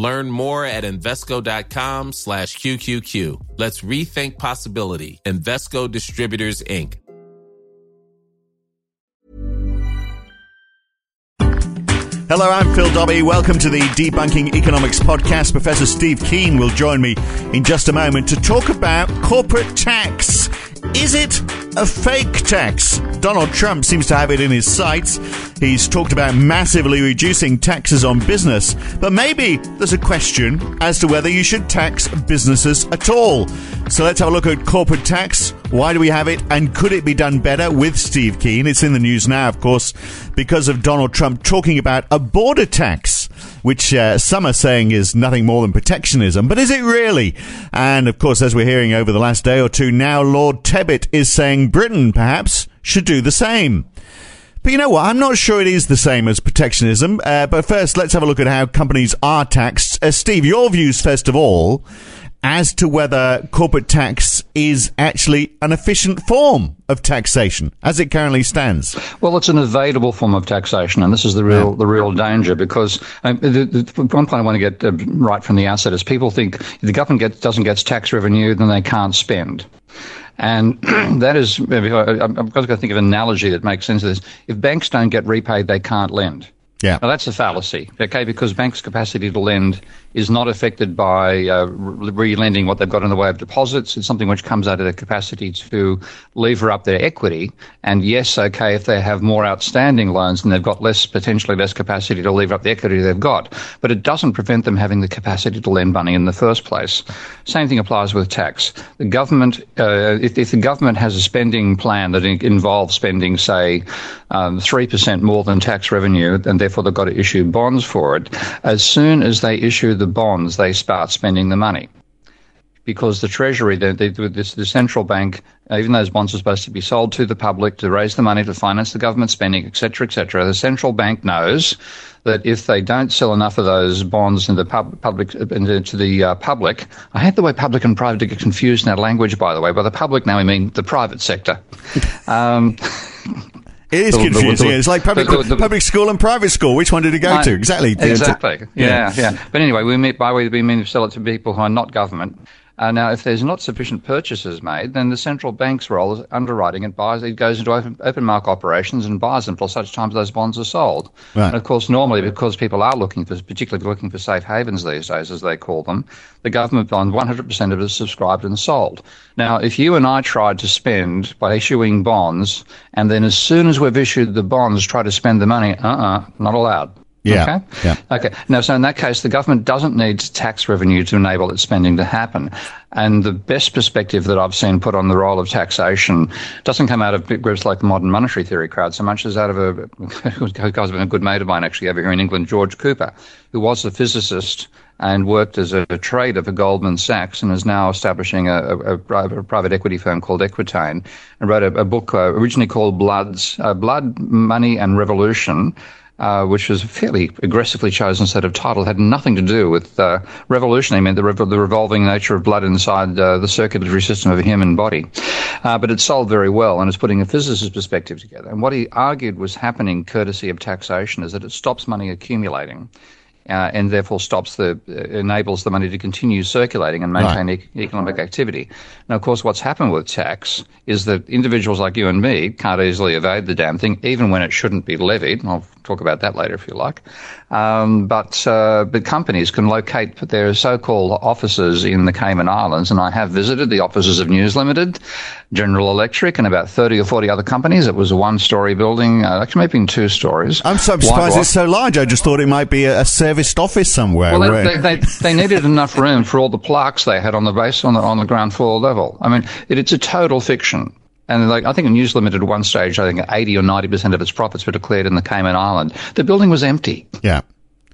Learn more at Invesco.com slash QQQ. Let's rethink possibility. Invesco Distributors, Inc. Hello, I'm Phil Dobbie. Welcome to the Debunking Economics podcast. Professor Steve Keen will join me in just a moment to talk about corporate tax. Is it a fake tax? Donald Trump seems to have it in his sights. He's talked about massively reducing taxes on business, but maybe there's a question as to whether you should tax businesses at all. So let's have a look at corporate tax. Why do we have it? And could it be done better with Steve Keen? It's in the news now, of course, because of Donald Trump talking about a border tax which uh, some are saying is nothing more than protectionism. But is it really? And of course, as we're hearing over the last day or two now, Lord Tebbit is saying Britain perhaps should do the same. But you know what? I'm not sure it is the same as protectionism. Uh, but first, let's have a look at how companies are taxed. Uh, Steve, your views first of all as to whether corporate tax is actually an efficient form of taxation as it currently stands. Well, it's an available form of taxation, and this is the real yeah. the real danger because um, the, the, one point I want to get uh, right from the outset is people think if the government gets, doesn't get tax revenue, then they can't spend. And that is, I'm going to think of an analogy that makes sense of this. If banks don't get repaid, they can't lend. Yeah. Now that's a fallacy, okay, because banks' capacity to lend is not affected by uh, re-lending what they've got in the way of deposits. It's something which comes out of their capacity to lever up their equity. And yes, okay, if they have more outstanding loans and they've got less, potentially less capacity to lever up the equity they've got, but it doesn't prevent them having the capacity to lend money in the first place. Same thing applies with tax. The government, uh, if, if, the government has a spending plan that involves spending, say, um, 3% more than tax revenue, and therefore they've got to issue bonds for it, as soon as they issue the bonds, they start spending the money. Because the Treasury, the, the, the, central bank, even those bonds are supposed to be sold to the public to raise the money to finance the government spending, etc., etc. The central bank knows that if they don't sell enough of those bonds in the pub, public into the uh, public, I hate the way public and private get confused in that language. By the way, by the public now we mean the private sector. Um, It is the, confusing. The, the, it's like public, public school and private school. Which one did it go to? Exactly. Exactly. Yeah, yeah, yeah. But anyway, we mean, by the way we mean to sell it to people who are not government. Uh, now, if there's not sufficient purchases made, then the central bank's role is underwriting it buys it goes into open, open market operations and buys them for such time as those bonds are sold. Right. And of course, normally because people are looking for, particularly looking for safe havens these days, as they call them, the government bond 100% of it is subscribed and sold. Now, if you and I tried to spend by issuing bonds, and then as soon as we've issued the bonds, try to spend the money, uh-uh, not allowed. Yeah. Okay. Yeah. Okay. Now, so in that case, the government doesn't need tax revenue to enable its spending to happen. And the best perspective that I've seen put on the role of taxation doesn't come out of big groups like the modern monetary theory crowd so much as out of a, who has been a good mate of mine actually over here in England, George Cooper, who was a physicist and worked as a trader for Goldman Sachs and is now establishing a, a, a private equity firm called Equitile and wrote a, a book uh, originally called Bloods, uh, Blood, Money and Revolution, uh, which was a fairly aggressively chosen set of title, had nothing to do with uh, revolution. I mean, the, the, revolving nature of blood inside uh, the circulatory system of a human body. Uh, but it sold very well and is putting a physicist's perspective together. And what he argued was happening courtesy of taxation is that it stops money accumulating uh, and therefore stops the uh, enables the money to continue circulating and maintain right. e- economic activity. Now, of course, what's happened with tax is that individuals like you and me can't easily evade the damn thing, even when it shouldn't be levied. I'll talk about that later if you like. Um, but uh, but companies can locate their so-called offices in the Cayman Islands, and I have visited the offices of News Limited, General Electric, and about thirty or forty other companies. It was a one-story building, uh, actually maybe two stories. I'm so surprised it's so large. I just thought it might be a, a serviced office somewhere. Well, they, they, they, they, needed enough room for all the plaques they had on the base on the on the ground floor level. I mean, it, it's a total fiction. And like I think News Limited at one stage, I think 80 or 90 percent of its profits were declared in the Cayman Island. The building was empty. Yeah.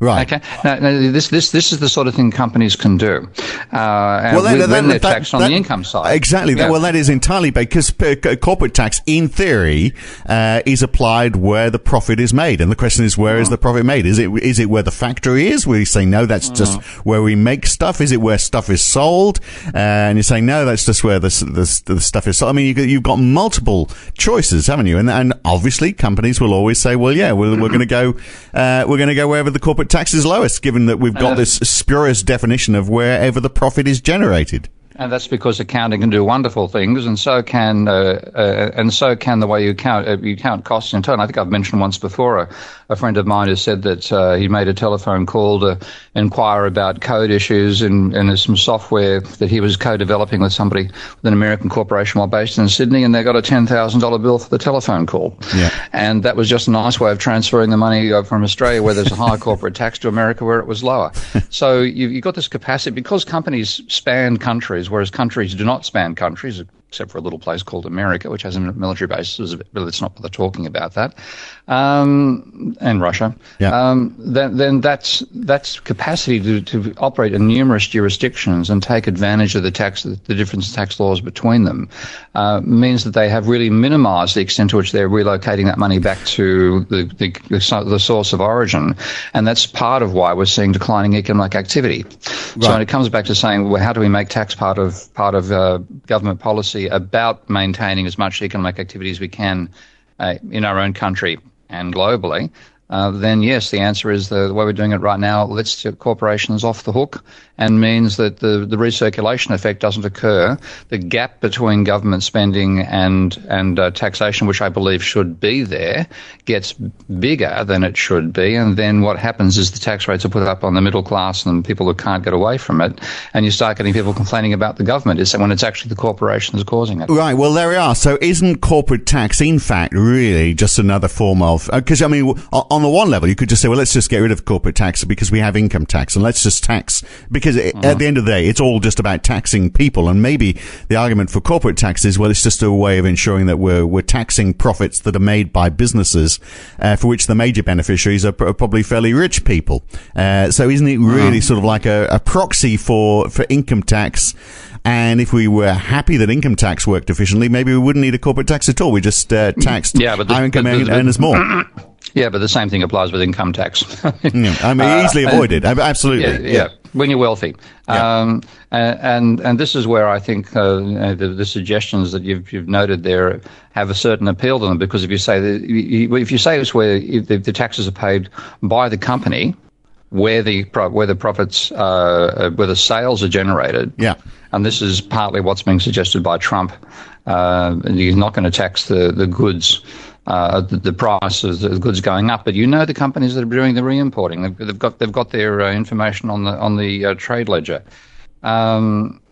Right. Okay. Now, now, this this this is the sort of thing companies can do. Uh, well, that, when that, they're that, taxed on the income side. Exactly. Yeah. Well, that is entirely because corporate tax, in theory, uh, is applied where the profit is made, and the question is, where is mm. the profit made? Is it is it where the factory is? Where you say no, that's just mm. where we make stuff. Is it where stuff is sold? Uh, and you're saying no, that's just where the the, the stuff is sold. I mean, you, you've got multiple choices, haven't you? And and obviously, companies will always say, well, yeah, we're, we're going to go, uh, we're going to go wherever the corporate tax is lowest, given that we've got uh, this spurious definition of wherever the profit is generated. And that's because accounting can do wonderful things, and so can uh, uh, and so can the way you count uh, you count costs in turn. I think I've mentioned once before a, friend of mine has said that uh, he made a telephone call to inquire about code issues and there's some software that he was co-developing with somebody with an American corporation while based in Sydney, and they got a ten thousand dollar bill for the telephone call. Yeah. And that was just a nice way of transferring the money uh, from Australia, where there's a higher corporate tax, to America, where it was lower. so you, you've got this capacity because companies span countries whereas countries do not span countries except for a little place called America, which has a military base. But let's not bother talking about that. Um, and Russia. Yeah. Um, then, then that's that's capacity to, to operate in numerous jurisdictions and take advantage of the tax, the different tax laws between them, uh, means that they have really minimised the extent to which they're relocating that money back to the, the, the source of origin, and that's part of why we're seeing declining economic activity. Right. So it comes back to saying, well, how do we make tax part of part of uh, government policy? About maintaining as much economic activity as we can uh, in our own country and globally, uh, then yes, the answer is the, the, way we're doing it right now lets corporations off the hook and means that the, the recirculation effect doesn't occur. The gap between government spending and and uh, taxation, which I believe should be there, gets bigger than it should be, and then what happens is the tax rates are put up on the middle class and people who can't get away from it, and you start getting people complaining about the government. Is when it's actually the corporations causing it. Right. Well, there we are. So, isn't corporate tax, in fact, really just another form of? Because uh, I mean, on the one level, you could just say, well, let's just get rid of corporate tax because we have income tax, and let's just tax because uh-huh. at the end of the day, it's all just about taxing people. And maybe the argument for corporate tax is, well, it's just a way of ensuring that we're, we're taxing profits that are made by businesses, uh, for which the major beneficiaries are, are probably fairly rich people. Uh, so isn't it really uh-huh. sort of like a, a proxy for, for income tax? And if we were happy that income tax worked efficiently, maybe we wouldn't need a corporate tax at all. We just uh, taxed yeah, but the, our income but the, earners more. Yeah, but the same thing applies with income tax. yeah, I mean, easily uh, avoided. Absolutely. Yeah, yeah, yeah, when you're wealthy. Yeah. Um, and and this is where I think uh, the, the, suggestions that you've you've noted there have a certain appeal to them because if you say that, if you say it's where the, the taxes are paid by the company, where the where the profits uh, where the sales are generated. Yeah. And this is partly what's being suggested by Trump. Uh, he's not going to tax the the goods uh, the, the, price of the goods going up. But you know the companies that are doing the re-importing, they've, they've got they've got their uh, information on the on the uh, trade ledger. Um,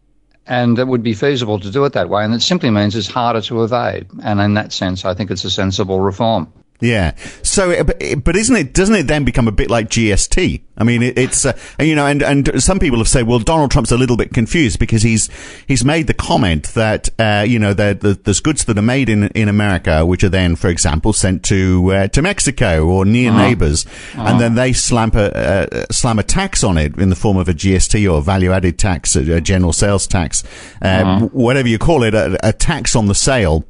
and it would be feasible to do it that way, and it simply means it's harder to evade. And in that sense, I think it's a sensible reform. Yeah. So, but isn't it? Doesn't it then become a bit like GST? I mean, it, it's uh, you know, and and some people have said, well, Donald Trump's a little bit confused because he's he's made the comment that uh, you know the, there's goods that are made in in America which are then, for example, sent to uh, to Mexico or near uh-huh. neighbors, uh-huh. and then they slam a slam a tax on it in the form of a GST or value added tax, a, general sales tax, uh, uh-huh. whatever you call it, a, a tax on the sale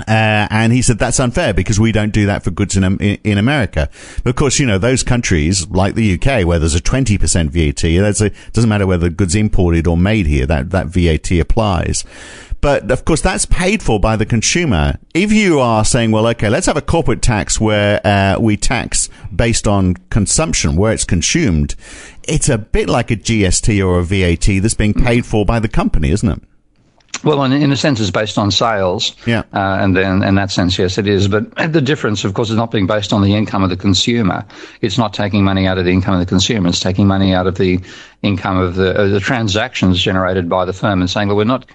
uh, and he said that's unfair because we don't do that for goods in, in America. But of course, you know, those countries like the UK where there's a 20% VAT, that's a, doesn't matter whether the goods imported or made here, that, that VAT applies. But of course, that's paid for by the consumer. If you are saying, well, okay, let's have a corporate tax where uh, we tax based on consumption, where it's consumed, it's a bit like a GST or a VAT that's being paid for by the company, isn't it? Well, in, in a sense, it's based on sales. Yeah. Uh, and then in that sense, yes, it is. But the difference, of course, is not being based on the income of the consumer. It's not taking money out of the income of the consumer. It's taking money out of the income of the, of the transactions generated by the firm and saying, well, we're not.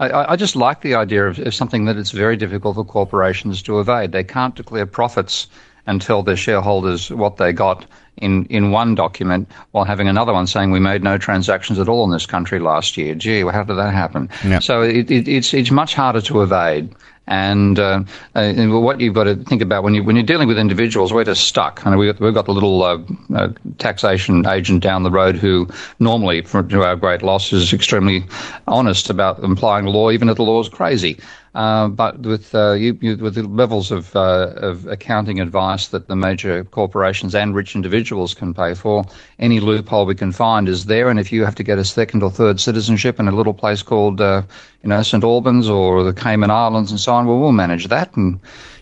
I, I just like the idea of, of something that it's very difficult for corporations to evade. They can't declare profits and tell their shareholders what they got in, in one document while having another one saying we made no transactions at all in this country last year. Gee, how did that happen? Yep. So it, it, it's, it's much harder to evade. And, uh, uh, and, what you've got to think about when you when you're dealing with individuals, we're just stuck. And we've got, we've got the little uh, uh, taxation agent down the road who normally, for, to our great loss, is extremely honest about applying law, even if the law is crazy. Uh, but with uh, you, you, with the levels of, uh, of accounting advice that the major corporations and rich individuals can pay for, any loophole we can find is there. And if you have to get a second or third citizenship in a little place called, uh, you know, St Albans or the Cayman Islands and so on, well, we'll manage that, and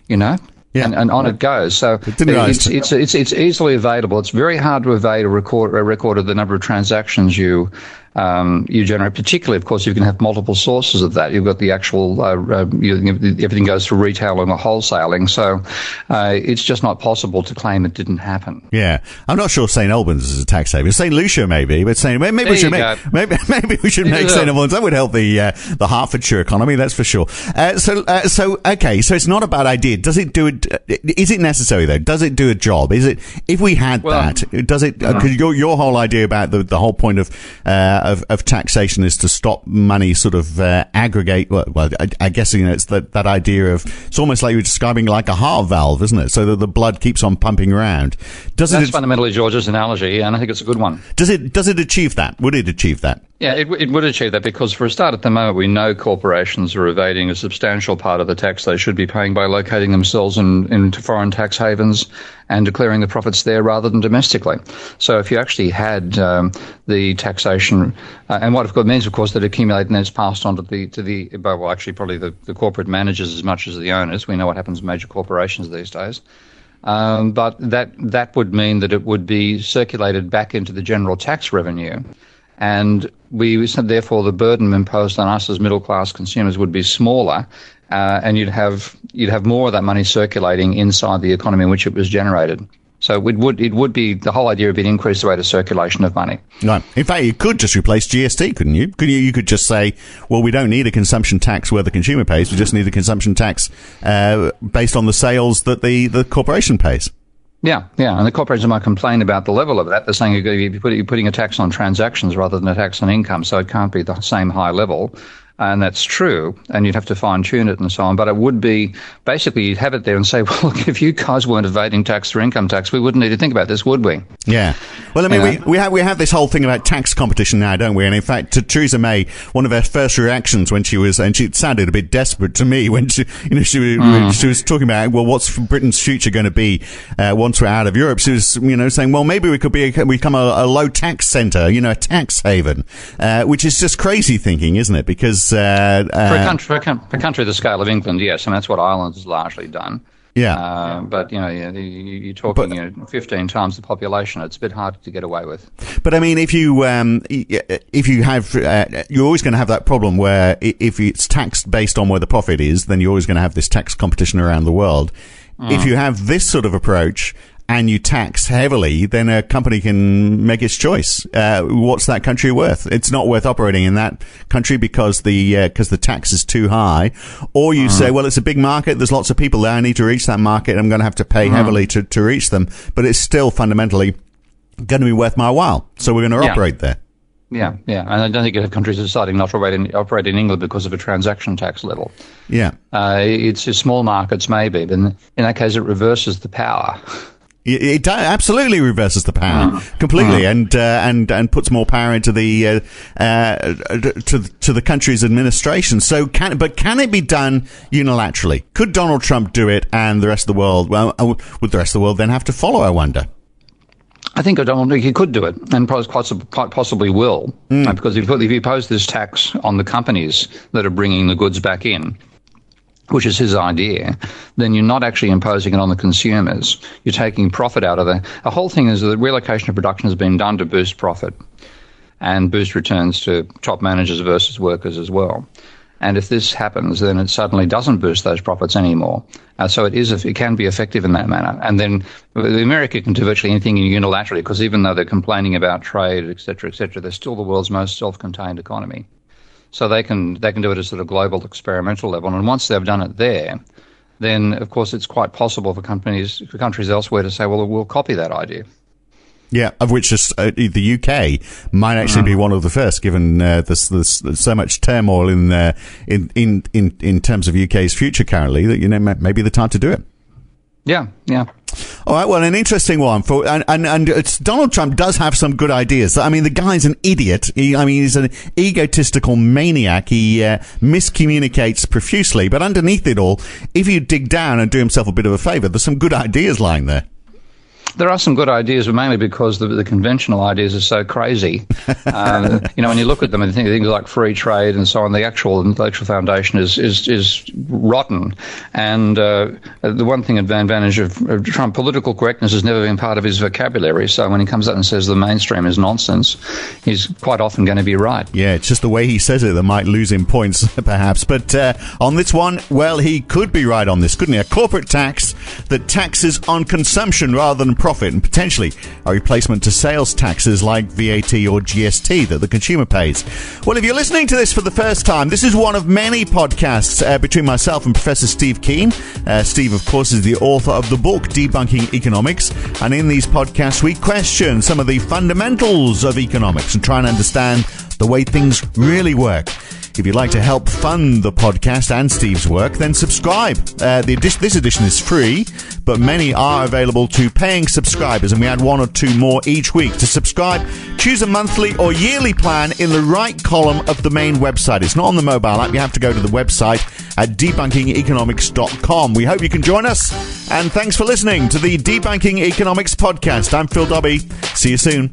you know, yeah. And, and, on it goes. So it's, it's, it's, it's, easily available. It's very hard to evade a record, a record of the number of transactions you um, you generate. Particularly, of course, you can have multiple sources of that. You've got the actual uh, uh, you, everything goes through retailing or wholesaling. So uh, it's just not possible to claim it didn't happen. Yeah, I'm not sure St Albans is a tax haven. St Lucia maybe, but St maybe we should make maybe maybe we should make St Albans. That would help the uh, the Hertfordshire economy. That's for sure. Uh, so uh, so okay, so it's not a bad idea. Does it do it? Is it necessary though? Does it do a job? Is it if we had well, that? Does it? Because your your whole idea about the the whole point of of, of taxation is to stop money sort of uh, aggregate. Well, well I, I, guess you know it's that that idea of it's almost like you're describing like a heart valve, isn't it? So that the blood keeps on pumping around. Does That's it, fundamentally George's analogy, and I think it's a good one. Does it does it achieve that? Would it achieve that? Yeah, it, it would achieve that because, for a start, at the moment, we know corporations are evading a substantial part of the tax they should be paying by locating themselves in, into foreign tax havens and declaring the profits there rather than domestically. So, if you actually had um, the taxation, uh, and what it means, of course, that accumulated and is passed on to the to the well, actually, probably the, the corporate managers as much as the owners. We know what happens in major corporations these days. Um, but that that would mean that it would be circulated back into the general tax revenue and we said therefore the burden imposed on us as middle class consumers would be smaller, uh, and you'd have you'd have more of that money circulating inside the economy in which it was generated. So it would it would be the whole idea of it increase the rate of circulation of money. Right. In fact, you could just replace GST, couldn't you? Could you? You could just say, well, we don't need a consumption tax where the consumer pays. We just need a consumption tax uh, based on the sales that the the corporation pays. Yeah, yeah, and the corporations might complain about the level of that. They're saying you're putting a tax on transactions rather than a tax on income, so it can't be the same high level and that's true, and you'd have to fine tune it and so on. But it would be basically you'd have it there and say, well, look, if you guys weren't evading tax or income tax, we wouldn't need to think about this, would we? Yeah. Well, I mean, we, we have we have this whole thing about tax competition now, don't we? And in fact, to Theresa May, one of her first reactions when she was, and she sounded a bit desperate to me when she, you know, she, mm. she was talking about, well, what's Britain's future going to be uh, once we're out of Europe? She was, you know, saying, well, maybe we could be a, become a, a low tax centre, you know, a tax haven, uh, which is just crazy thinking, isn't it? Because uh, uh, for, a country, for, a, country the scale of England, yes, and that's what Ireland has largely done. Yeah. Uh, but, you know, you're talking but, you know, 15 times the population. It's a bit hard to get away with. But, I mean, if you, um, if you have, uh, you're always going to have that problem where if it's taxed based on where the profit is, then you're always going to have this tax competition around the world. Mm. If you have this sort of approach, and you tax heavily, then a company can make its choice. Uh, what's that country worth? It's not worth operating in that country because the because uh, the tax is too high. Or you uh-huh. say, well, it's a big market. There's lots of people there. I need to reach that market. I'm going to have to pay uh-huh. heavily to, to reach them. But it's still fundamentally going to be worth my while. So we're going to yeah. operate there. Yeah, yeah, and I don't think you have countries deciding not to operate in, operate in England because of a transaction tax level. Yeah, uh, it's just small markets maybe, but in, in that case, it reverses the power. It, absolutely reverses the power mm. completely, mm. and uh, and and puts more power into the uh, uh, to to the country's administration. So, can but can it be done unilaterally? Could Donald Trump do it, and the rest of the world? Well, uh, would the rest of the world then have to follow? I wonder. I think Donald don't he could do it, and quite possibly will, mm. because if, if you impose this tax on the companies that are bringing the goods back in, which is his idea, then you're not actually imposing it on the consumers. You're taking profit out of it. The whole thing is that the relocation of production has been done to boost profit and boost returns to top managers versus workers as well. And if this happens, then it suddenly doesn't boost those profits anymore. Uh, so it is, it can be effective in that manner. And then the America can do virtually anything unilaterally because even though they're complaining about trade, et cetera, et cetera, they're still the world's most self-contained economy. So they can they can do it at sort of global experimental level, and once they've done it there, then of course it's quite possible for companies for countries elsewhere to say, well, we'll copy that idea. Yeah, of which uh, the UK might actually be one of the first, given uh, there's, there's, there's so much turmoil in, uh, in in in in terms of UK's future currently that you know maybe the time to do it. Yeah, yeah. All right, well, an interesting one for, and, and, and it's, Donald Trump does have some good ideas. I mean, the guy's an idiot. He, I mean, he's an egotistical maniac. He uh, miscommunicates profusely, but underneath it all, if you dig down and do himself a bit of a favor, there's some good ideas lying there there are some good ideas, but mainly because the, the conventional ideas are so crazy. um, you know, when you look at them and think things like free trade and so on, the actual intellectual foundation is is, is rotten. And uh, the one thing advantage of, of, Trump, political correctness has never been part of his vocabulary. So when he comes out and says the mainstream is nonsense, he's quite often going to be right. Yeah, it's just the way he says it that might lose him points, perhaps. But uh, on this one, well, he could be right on this, couldn't he? A corporate tax that taxes on consumption rather than profit and potentially a replacement to sales taxes like VAT or GST that the consumer pays. Well, if you're listening to this for the first time, this is one of many podcasts uh, between myself and Professor Steve Keen. Uh, Steve, of course, is the author of the book Debunking Economics. And in these podcasts, we question some of the fundamentals of economics and try and understand the way things really work. If you'd like to help fund the podcast and Steve's work, then subscribe. Uh, the this edition is free, but many are available to paying subscribers, and we add one or two more each week. To subscribe, choose a monthly or yearly plan in the right column of the main website. It's not on the mobile app. You have to go to the website at debunkingeconomics.com. We hope you can join us, and thanks for listening to the Debunking Economics podcast. I'm Phil Dobbie. See you soon.